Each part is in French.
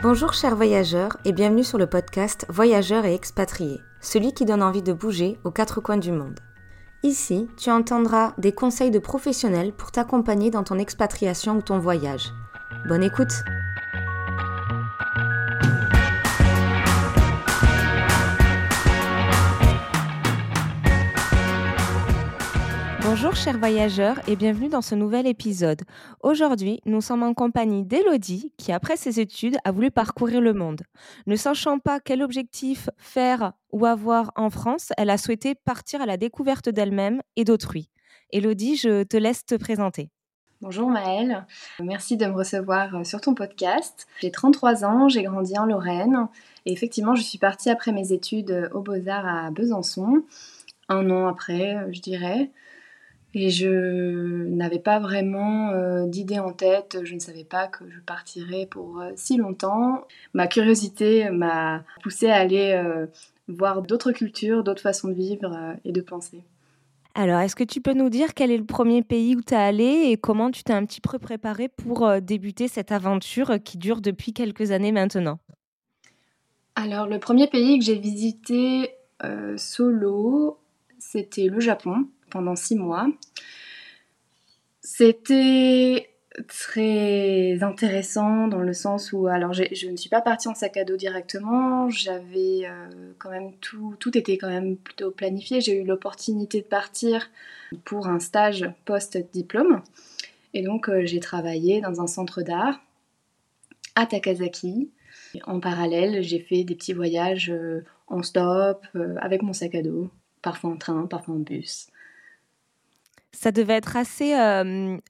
Bonjour chers voyageurs et bienvenue sur le podcast Voyageurs et expatriés, celui qui donne envie de bouger aux quatre coins du monde. Ici, tu entendras des conseils de professionnels pour t'accompagner dans ton expatriation ou ton voyage. Bonne écoute Bonjour chers voyageurs et bienvenue dans ce nouvel épisode. Aujourd'hui, nous sommes en compagnie d'Elodie qui, après ses études, a voulu parcourir le monde. Ne sachant pas quel objectif faire ou avoir en France, elle a souhaité partir à la découverte d'elle-même et d'autrui. Elodie, je te laisse te présenter. Bonjour Maëlle, merci de me recevoir sur ton podcast. J'ai 33 ans, j'ai grandi en Lorraine et effectivement je suis partie après mes études aux Beaux-Arts à Besançon, un an après je dirais. Et je n'avais pas vraiment euh, d'idée en tête, je ne savais pas que je partirais pour euh, si longtemps. Ma curiosité m'a poussée à aller euh, voir d'autres cultures, d'autres façons de vivre et de penser. Alors, est-ce que tu peux nous dire quel est le premier pays où tu es allé et comment tu t'es un petit peu préparé pour débuter cette aventure qui dure depuis quelques années maintenant? Alors, le premier pays que j'ai visité solo, c'était le Japon pendant six mois. C'était très intéressant dans le sens où, alors je ne suis pas partie en sac à dos directement, j'avais euh, quand même tout, tout était quand même plutôt planifié. J'ai eu l'opportunité de partir pour un stage post-diplôme et donc euh, j'ai travaillé dans un centre d'art à Takasaki. En parallèle, j'ai fait des petits voyages euh, en stop avec mon sac à dos, parfois en train, parfois en bus. Ça devait être assez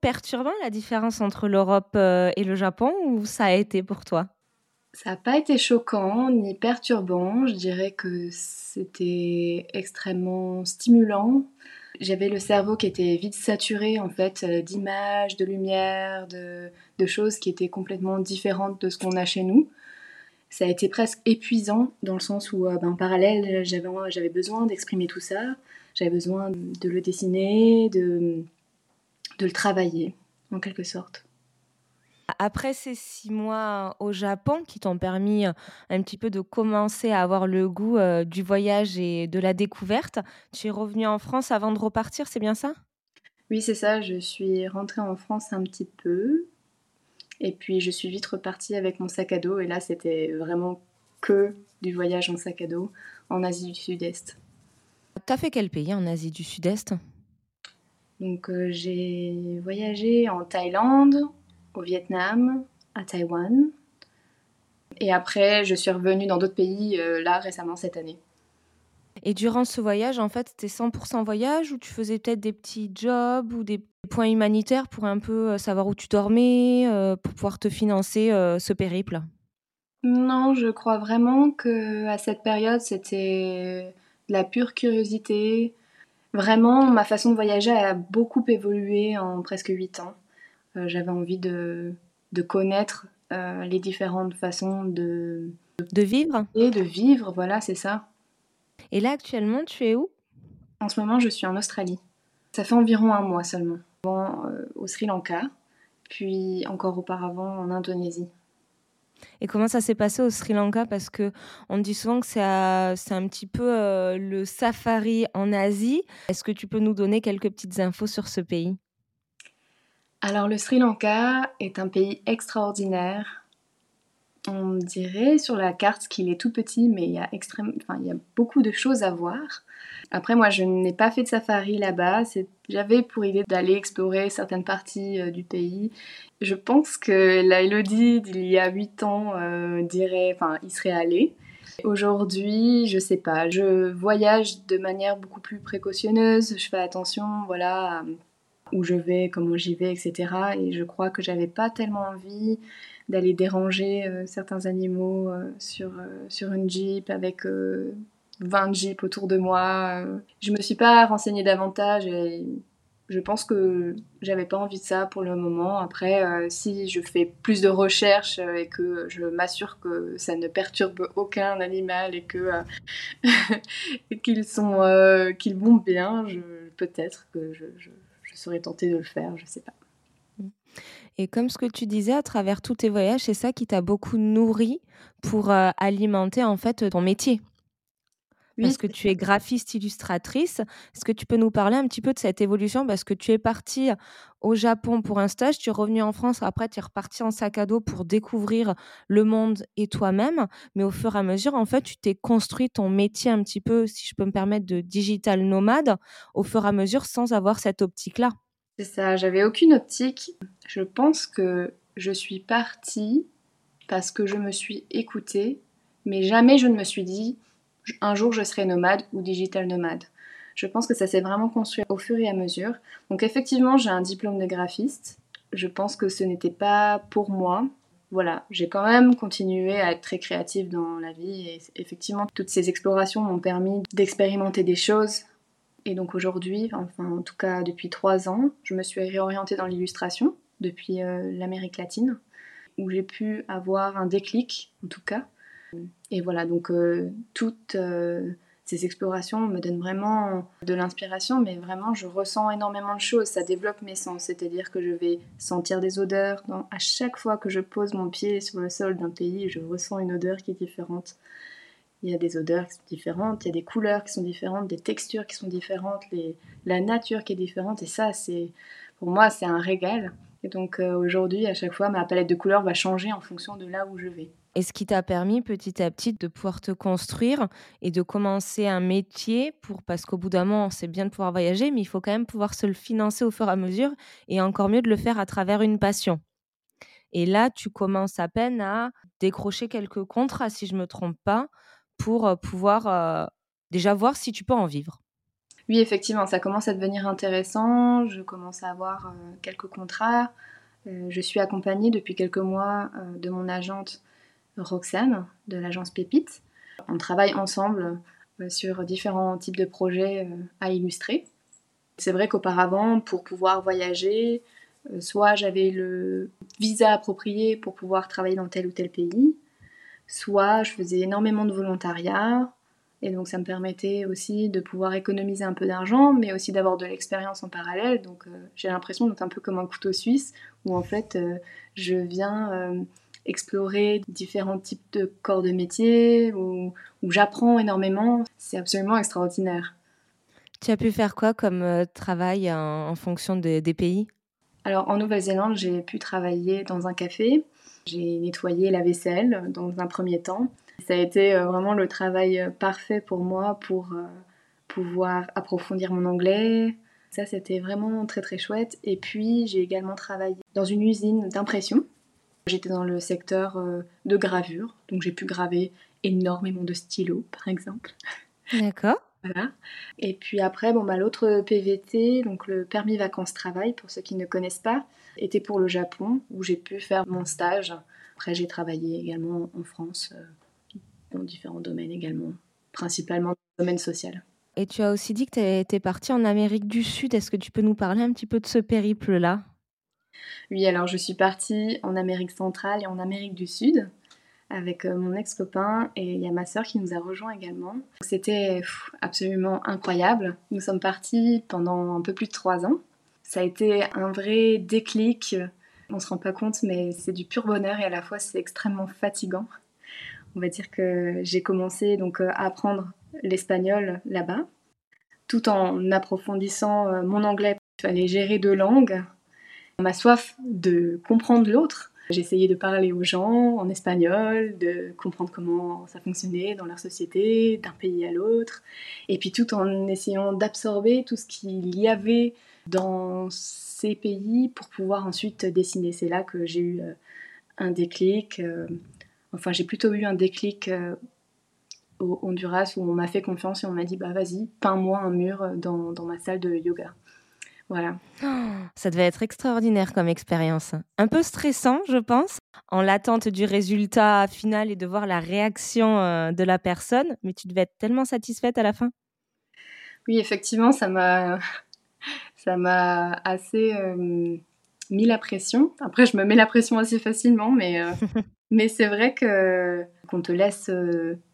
perturbant la différence entre l'Europe et le Japon ou ça a été pour toi? Ça n'a pas été choquant ni perturbant. Je dirais que c'était extrêmement stimulant. J'avais le cerveau qui était vite saturé en fait d'images, de lumière, de, de, choses qui étaient complètement différentes de ce qu'on a chez nous. Ça a été presque épuisant dans le sens où ben, en parallèle j'avais besoin d'exprimer tout ça j'avais besoin de le dessiner, de, de le travailler, en quelque sorte. Après ces six mois au Japon qui t'ont permis euh, un petit peu de commencer à avoir le goût euh, du voyage et de la découverte, tu es revenu en France avant de repartir, c'est bien ça? Oui, c'est ça. Je suis rentrée en France un petit peu. Et puis je suis vite repartie avec mon sac à dos. Et là, c'était vraiment que du voyage en sac à dos en Asie du Sud-Est. T'as fait quel pays en Asie du Sud-Est? Donc euh, j'ai voyagé en Thaïlande, au Vietnam, à Taïwan. Et après, je suis revenue dans d'autres pays, euh, là, récemment, cette année. Et durant ce voyage, en fait, c'était 100% voyage ou tu faisais peut-être des petits jobs ou des points humanitaires pour un peu euh, savoir où tu dormais, pour pouvoir te financer ce périple? Non, je crois vraiment que à cette période, c'était la pure curiosité. Vraiment, ma façon de voyager a beaucoup évolué en presque 8 ans. Euh, j'avais envie de, de connaître euh, les différentes façons de, de vivre. Et de vivre, voilà, c'est ça. Et là, actuellement, tu es où? En ce moment, je suis en Australie. Ça fait environ un mois seulement. Avant, euh, au Sri Lanka, puis encore auparavant en Indonésie. Et comment ça s'est passé au Sri Lanka? Parce que on dit souvent que c'est un petit peu euh, le safari en Asie. Est-ce que tu peux nous donner quelques petites infos sur ce pays? Alors le Sri Lanka est un pays extraordinaire. On dirait sur la carte qu'il est tout petit, mais il y a, extrême... enfin, il y a beaucoup de choses à voir. Après, moi, je n'ai pas fait de safari là-bas. J'avais pour idée d'aller explorer certaines parties euh, du pays. Je pense que la Elodie d'il y a 8 ans euh, dirait, enfin, il serait allé. Aujourd'hui, je sais pas. Je voyage de manière beaucoup plus précautionneuse. Je fais attention, voilà, où je vais, comment j'y vais, etc. Et je crois que j'avais pas tellement envie d'aller déranger euh, certains animaux sur, sur une jeep avec 20 jeeps autour de moi. Euh, je me suis pas renseignée davantage et je pense que j'avais pas envie de ça pour le moment. Après, euh, si je fais plus de recherches euh, et que je m'assure que ça ne perturbe aucun animal et que qu'ils sont qu'ils vont bien, peut-être que je, je, serais tentée de le faire. Je sais pas. Et comme ce que tu disais, à travers tous tes voyages, c'est ça qui t'a beaucoup nourri pour, heu, alimenter, en fait, ton métier? Oui, Parce que tu es graphiste illustratrice. Est-ce que tu peux nous parler un petit peu de cette évolution? Parce que tu es partie au Japon pour un stage, tu es revenue en France, après tu es repartie en sac à dos pour découvrir le monde et toi-même. Mais au fur et à mesure, en fait, tu t'es construit ton métier un petit peu, si je peux me permettre, de digital nomade, au fur et à mesure, sans avoir cette optique-là. C'est ça, j'avais aucune optique. Je pense que je suis partie parce que je me suis écoutée, mais jamais je ne me suis dit un jour je serai nomade ou digital nomade. Je pense que ça s'est vraiment construit au fur et à mesure. Donc effectivement, j'ai un diplôme de graphiste. Je pense que ce n'était pas pour moi. Voilà, j'ai quand même continué à être très créative dans la vie et effectivement, toutes ces explorations m'ont permis d'expérimenter des choses. Et donc aujourd'hui, enfin en tout cas depuis trois ans, je me suis réorientée dans l'illustration depuis euh, l'Amérique latine, où j'ai pu avoir un déclic en tout cas et voilà, donc euh, toutes euh, ces explorations me donnent vraiment de l'inspiration, mais vraiment je ressens énormément de choses, ça développe mes sens, c'est-à-dire que je vais sentir des odeurs. à chaque fois que je pose mon pied sur le sol d'un pays, je ressens une odeur qui est différente. Il y a des odeurs qui sont différentes, il y a des couleurs qui sont différentes, des textures qui sont différentes, la nature qui est différente, et ça, c'est pour moi, c'est un régal. Et donc euh, aujourd'hui, à chaque fois, ma palette de couleurs va changer en fonction de là où je vais. Et ce qui t'a permis petit à petit de pouvoir te construire et de commencer un métier pour parce qu'au bout d'un moment, c'est bien de pouvoir voyager, mais il faut quand même pouvoir se le financer au fur et à mesure et encore mieux de le faire à travers une passion. Et là, tu commences à peine à décrocher quelques contrats, si je me trompe pas, pour pouvoir déjà voir si tu peux en vivre. Oui, effectivement, ça commence à devenir intéressant. Je commence à avoir quelques contrats. je suis accompagnée depuis quelques mois de mon agente Roxane de l'agence Pépite. On travaille ensemble sur différents types de projets à illustrer. C'est vrai qu'auparavant, pour pouvoir voyager, euh, soit j'avais le visa approprié pour pouvoir travailler dans tel ou tel pays, soit je faisais énormément de volontariat, et donc ça me permettait aussi de pouvoir économiser un peu d'argent, mais aussi d'avoir de l'expérience en parallèle. Donc j'ai l'impression d'être un peu comme un couteau suisse, où en fait je viens explorer différents types de corps de métier, où, j'apprends énormément. C'est absolument extraordinaire. Tu as pu faire quoi comme euh, travail en, fonction des pays? Alors en Nouvelle-Zélande, j'ai pu travailler dans un café. J'ai nettoyé la vaisselle dans un premier temps. Ça a été euh, vraiment le travail euh, parfait pour moi pour pouvoir approfondir mon anglais. Ça, c'était vraiment très très chouette. Et puis, j'ai également travaillé dans une usine d'impression J'étais dans le secteur euh, de gravure, donc j'ai pu graver énormément de stylos, par exemple. D'accord. Voilà. Et puis après, bon, bah, l'autre PVT, donc le permis vacances-travail, pour ceux qui ne connaissent pas, était pour le Japon, où j'ai pu faire mon stage. Après, j'ai travaillé également en France, euh, dans différents domaines également, principalement dans le domaine social. Et tu as aussi dit que tu étais partie en Amérique du Sud. Est-ce que tu peux nous parler un petit peu de ce périple-là? Oui, alors je suis partie en Amérique centrale et en Amérique du Sud avec euh, mon ex-copain et il y a ma sœur qui nous a rejoint également. C'était absolument incroyable. Nous sommes partis pendant un peu plus de trois ans. Ça a été un vrai déclic. On se rend pas compte, mais c'est du pur bonheur et à la fois c'est extrêmement fatigant. On va dire que j'ai commencé donc euh, à apprendre l'espagnol là-bas, tout en approfondissant euh, mon anglais. Il fallait gérer deux langues, ma soif de comprendre l'autre. J'essayais de parler aux gens en espagnol, de comprendre comment ça fonctionnait dans leur société, d'un pays à l'autre, et puis tout en essayant d'absorber tout ce qu'il y avait dans ces pays pour pouvoir ensuite dessiner. C'est là que j'ai eu euh, un déclic, euh, enfin j'ai plutôt eu un déclic euh, au Honduras où on m'a fait confiance et on m'a dit bah vas-y, peins-moi un mur dans, dans ma salle de yoga. Voilà. ça devait être extraordinaire comme expérience. Un peu stressant, je pense, en l'attente du résultat final et de voir la réaction euh, de la personne, mais tu devais être tellement satisfaite à la fin. Oui, effectivement, ça m'a ça m'a assez euh, mis la pression. Après, je me mets la pression assez facilement, mais, euh, mais c'est vrai que qu'on te laisse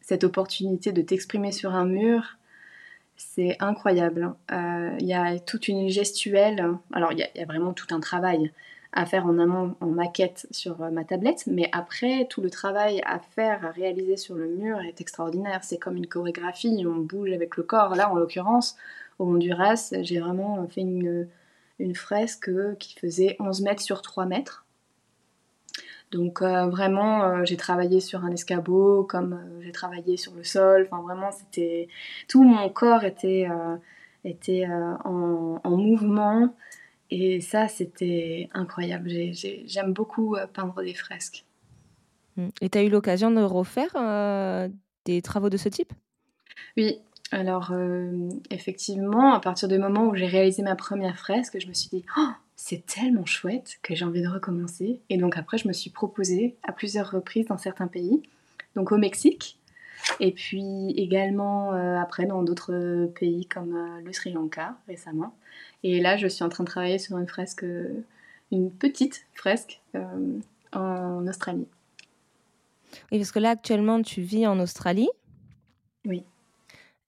cette opportunité de t'exprimer sur un mur, c'est incroyable. Il euh, y a toute une gestuelle. Alors, il y, a vraiment tout un travail à faire en amont en maquette sur euh, ma tablette, mais après tout le travail à faire, à réaliser sur le mur est extraordinaire. C'est comme une chorégraphie, on bouge avec le corps. Là, en l'occurrence, au Honduras, j'ai vraiment fait une, une fresque qui faisait 11 mètres sur 3 mètres. Donc euh, vraiment, euh, j'ai travaillé sur un escabeau, comme j'ai travaillé sur le sol. Enfin vraiment, c'était tout mon corps était était en, en, mouvement. Et ça, c'était incroyable. J'aime beaucoup euh, peindre des fresques. Mmh. Et tu as eu l'occasion de refaire euh, des travaux de ce type? Oui. Alors, euh, effectivement, à partir du moment où j'ai réalisé ma première fresque, je me suis dit, oh, c'est tellement chouette que j'ai envie de recommencer. Et donc après, je me suis proposée à plusieurs reprises dans certains pays. Donc au Mexique, et puis également après dans d'autres pays comme le Sri Lanka récemment. Et là, je suis en train de travailler sur une fresque, une petite fresque euh, en Australie. Oui, parce que là, actuellement, tu vis en Australie? Oui.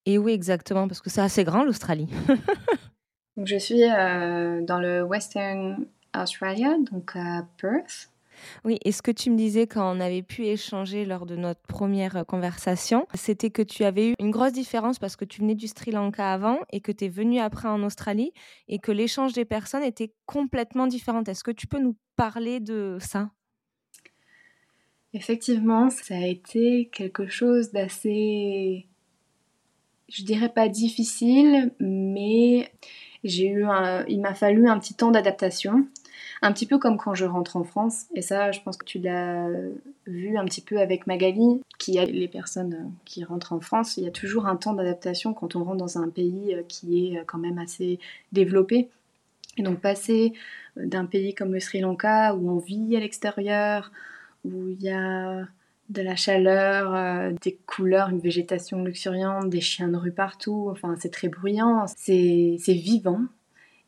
Et où exactement Parce que c'est assez grand, l'Australie. donc, je suis euh, dans le Western Australia, donc à Perth. Oui, et ce que tu me disais quand on avait pu échanger lors de notre première conversation, c'était que tu avais eu une grosse différence parce que tu venais du Sri Lanka avant et que tu es venu après en Australie et que l'échange des personnes était complètement différent. Est-ce que tu peux nous parler de ça? Effectivement, ça a été quelque chose d'assez, je dirais pas difficile, mais j'ai eu il m'a fallu un petit temps d'adaptation. Un petit peu comme quand je rentre en France, et ça, je pense que tu l'as vu un petit peu avec Magali, qui les personnes qui rentrent en France. Il y a toujours un temps d'adaptation quand on rentre dans un pays qui est quand même assez développé. Et donc passer d'un pays comme le Sri Lanka, où on vit à l'extérieur, où il y a de la chaleur, euh, des couleurs, une végétation luxuriante, des chiens de rue partout, enfin c'est très bruyant, c'est vivant.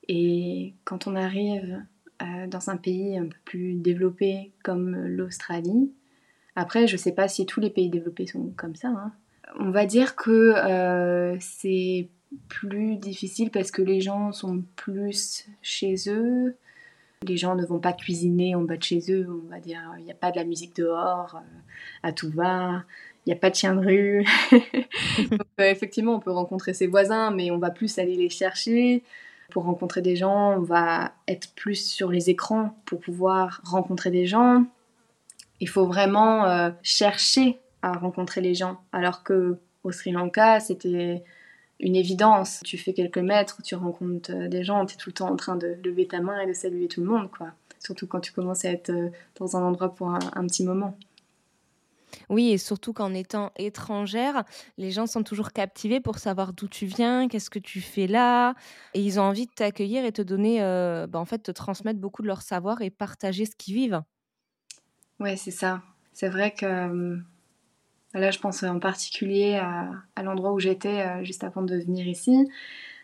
Et quand on arrive euh, dans un pays un peu plus développé comme l'Australie. Après, je ne sais pas si tous les pays développés sont comme ça. Hein. On va dire que euh, c'est plus difficile parce que les gens sont plus chez eux. Les gens ne vont pas cuisiner en bas de chez eux, on va dire. Il n'y a pas de la musique dehors, euh, à tout va. Il n'y a pas de chien de rue. effectivement, on peut rencontrer ses voisins, mais on va plus aller les chercher. Pour rencontrer des gens, on va être plus sur les écrans pour pouvoir rencontrer des gens. Il faut vraiment euh, chercher à rencontrer les gens. Alors que au Sri Lanka, c'était une évidence. Tu fais quelques mètres, tu rencontres euh, des gens, tu es tout le temps en train de lever ta main et de saluer tout le monde, quoi. Surtout quand tu commences à être euh, dans un endroit pour un petit moment. Oui, et surtout qu'en étant étrangère, les gens sont toujours captivés pour savoir d'où tu viens, qu'est-ce que tu fais là, et ils ont envie de t'accueillir et te donner, euh, bah, en fait, te transmettre beaucoup de leur savoir et partager ce qu'ils vivent. Ouais, c'est ça. C'est vrai que euh, là, je pense en particulier à, l'endroit où j'étais euh, juste avant de venir ici,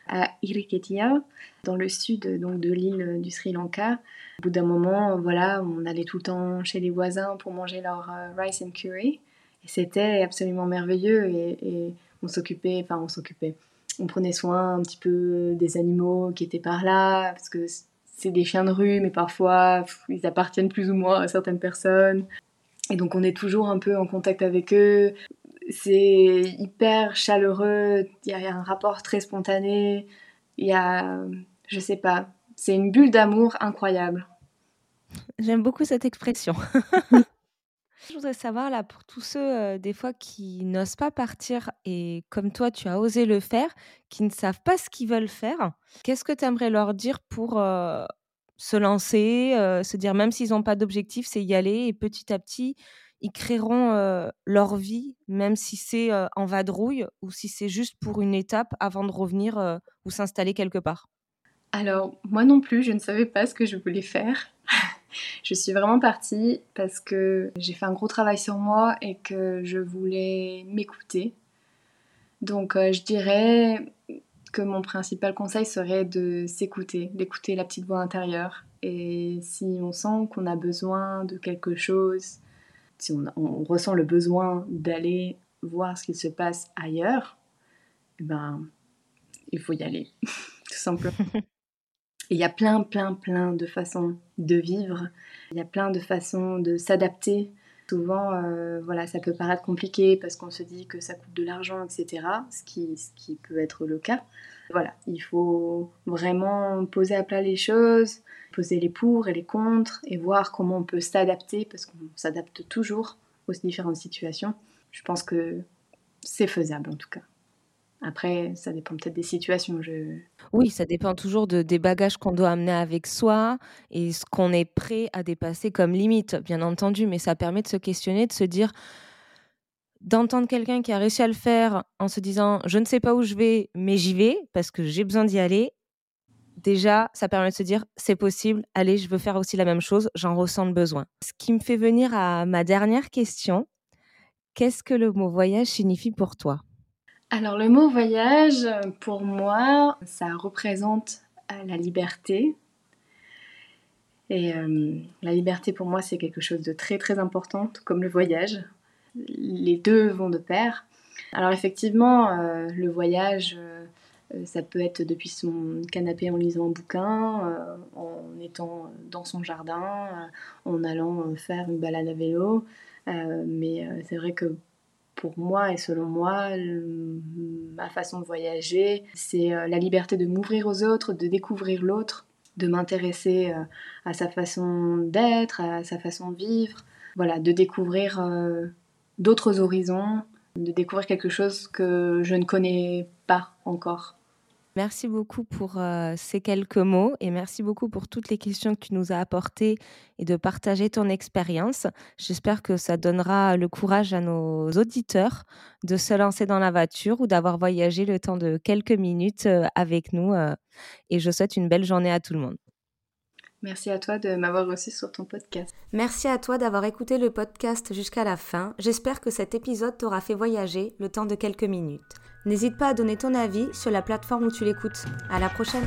à Iriketia, dans le sud donc de l'île du Sri Lanka. Au bout d'un moment, voilà, on allait tout le temps chez les voisins pour manger leur euh, rice and curry. Et c'était absolument merveilleux et, on s'occupait, enfin on s'occupait, on prenait soin un petit peu des animaux qui étaient par là, parce que c'est des chiens de rue, mais parfois ils appartiennent plus ou moins à certaines personnes. Et donc on est toujours un peu en contact avec eux. C'est hyper chaleureux, il y a un rapport très spontané, il y a, je sais pas, c'est une bulle d'amour incroyable. J'aime beaucoup cette expression. Je voudrais savoir, là, pour tous ceux, euh, des fois, qui n'osent pas partir et comme toi, tu as osé le faire, qui ne savent pas ce qu'ils veulent faire, qu'est-ce que tu aimerais leur dire pour euh, se lancer, euh, se dire, même s'ils n'ont pas d'objectif, c'est y aller et petit à petit, ils créeront leur vie, même si c'est en vadrouille ou si c'est juste pour une étape avant de revenir ou s'installer quelque part alors, moi non plus, je ne savais pas ce que je voulais faire. je suis vraiment partie parce que j'ai fait un gros travail sur moi et que je voulais m'écouter. Donc, euh, je dirais que mon principal conseil serait de s'écouter, d'écouter la petite voix intérieure. Et si on sent qu'on a besoin de quelque chose, si on, ressent le besoin d'aller voir ce qui se passe ailleurs, eh ben, il faut y aller, tout simplement. il y a plein, plein, plein de façons de vivre. Il y a plein de façons de s'adapter. Souvent, euh, voilà, ça peut paraître compliqué parce qu'on se dit que ça coûte de l'argent, etc. Ce qui, ce qui peut être le cas. Voilà, il faut vraiment poser à plat les choses, poser les pour et les contre et voir comment on peut s'adapter parce qu'on s'adapte toujours aux différentes situations. Je pense que c'est faisable en tout cas. Après, ça dépend peut-être des situations. Je... Oui, ça dépend toujours de, des bagages qu'on doit amener avec soi et ce qu'on est prêt à dépasser comme limite, bien entendu. Mais ça permet de se questionner, de se dire, d'entendre quelqu'un qui a réussi à le faire en se disant, je ne sais pas où je vais, mais j'y vais parce que j'ai besoin d'y aller. Déjà, ça permet de se dire, c'est possible, allez, je veux faire aussi la même chose, j'en ressens le besoin. Ce qui me fait venir à ma dernière question, qu'est-ce que le mot voyage signifie pour toi? Alors le mot voyage, pour moi, ça représente euh, la liberté. Et euh, la liberté pour moi, c'est quelque chose de très très important, comme le voyage. Les deux vont de pair. Alors effectivement, euh, le voyage, ça peut être depuis son canapé en lisant un bouquin, en étant dans son jardin, en allant faire une balade à vélo. mais c'est vrai que pour moi et selon moi, ma façon de voyager, c'est euh, la liberté de m'ouvrir aux autres, de découvrir l'autre, de m'intéresser euh, à sa façon d'être, à sa façon de vivre, voilà, de découvrir euh, d'autres horizons, de découvrir quelque chose que je ne connais pas encore. Merci beaucoup pour euh, ces quelques mots et merci beaucoup pour toutes les questions que tu nous as apportées et de partager ton expérience. J'espère que ça donnera le courage à nos auditeurs de se lancer dans la voiture ou d'avoir voyagé le temps de quelques minutes euh, avec nous. Euh, et je souhaite une belle journée à tout le monde. Merci à toi de m'avoir reçu sur ton podcast. Merci à toi d'avoir écouté le podcast jusqu'à la fin. J'espère que cet épisode t'aura fait voyager le temps de quelques minutes. N'hésite pas à donner ton avis sur la plateforme où tu l'écoutes. À la prochaine!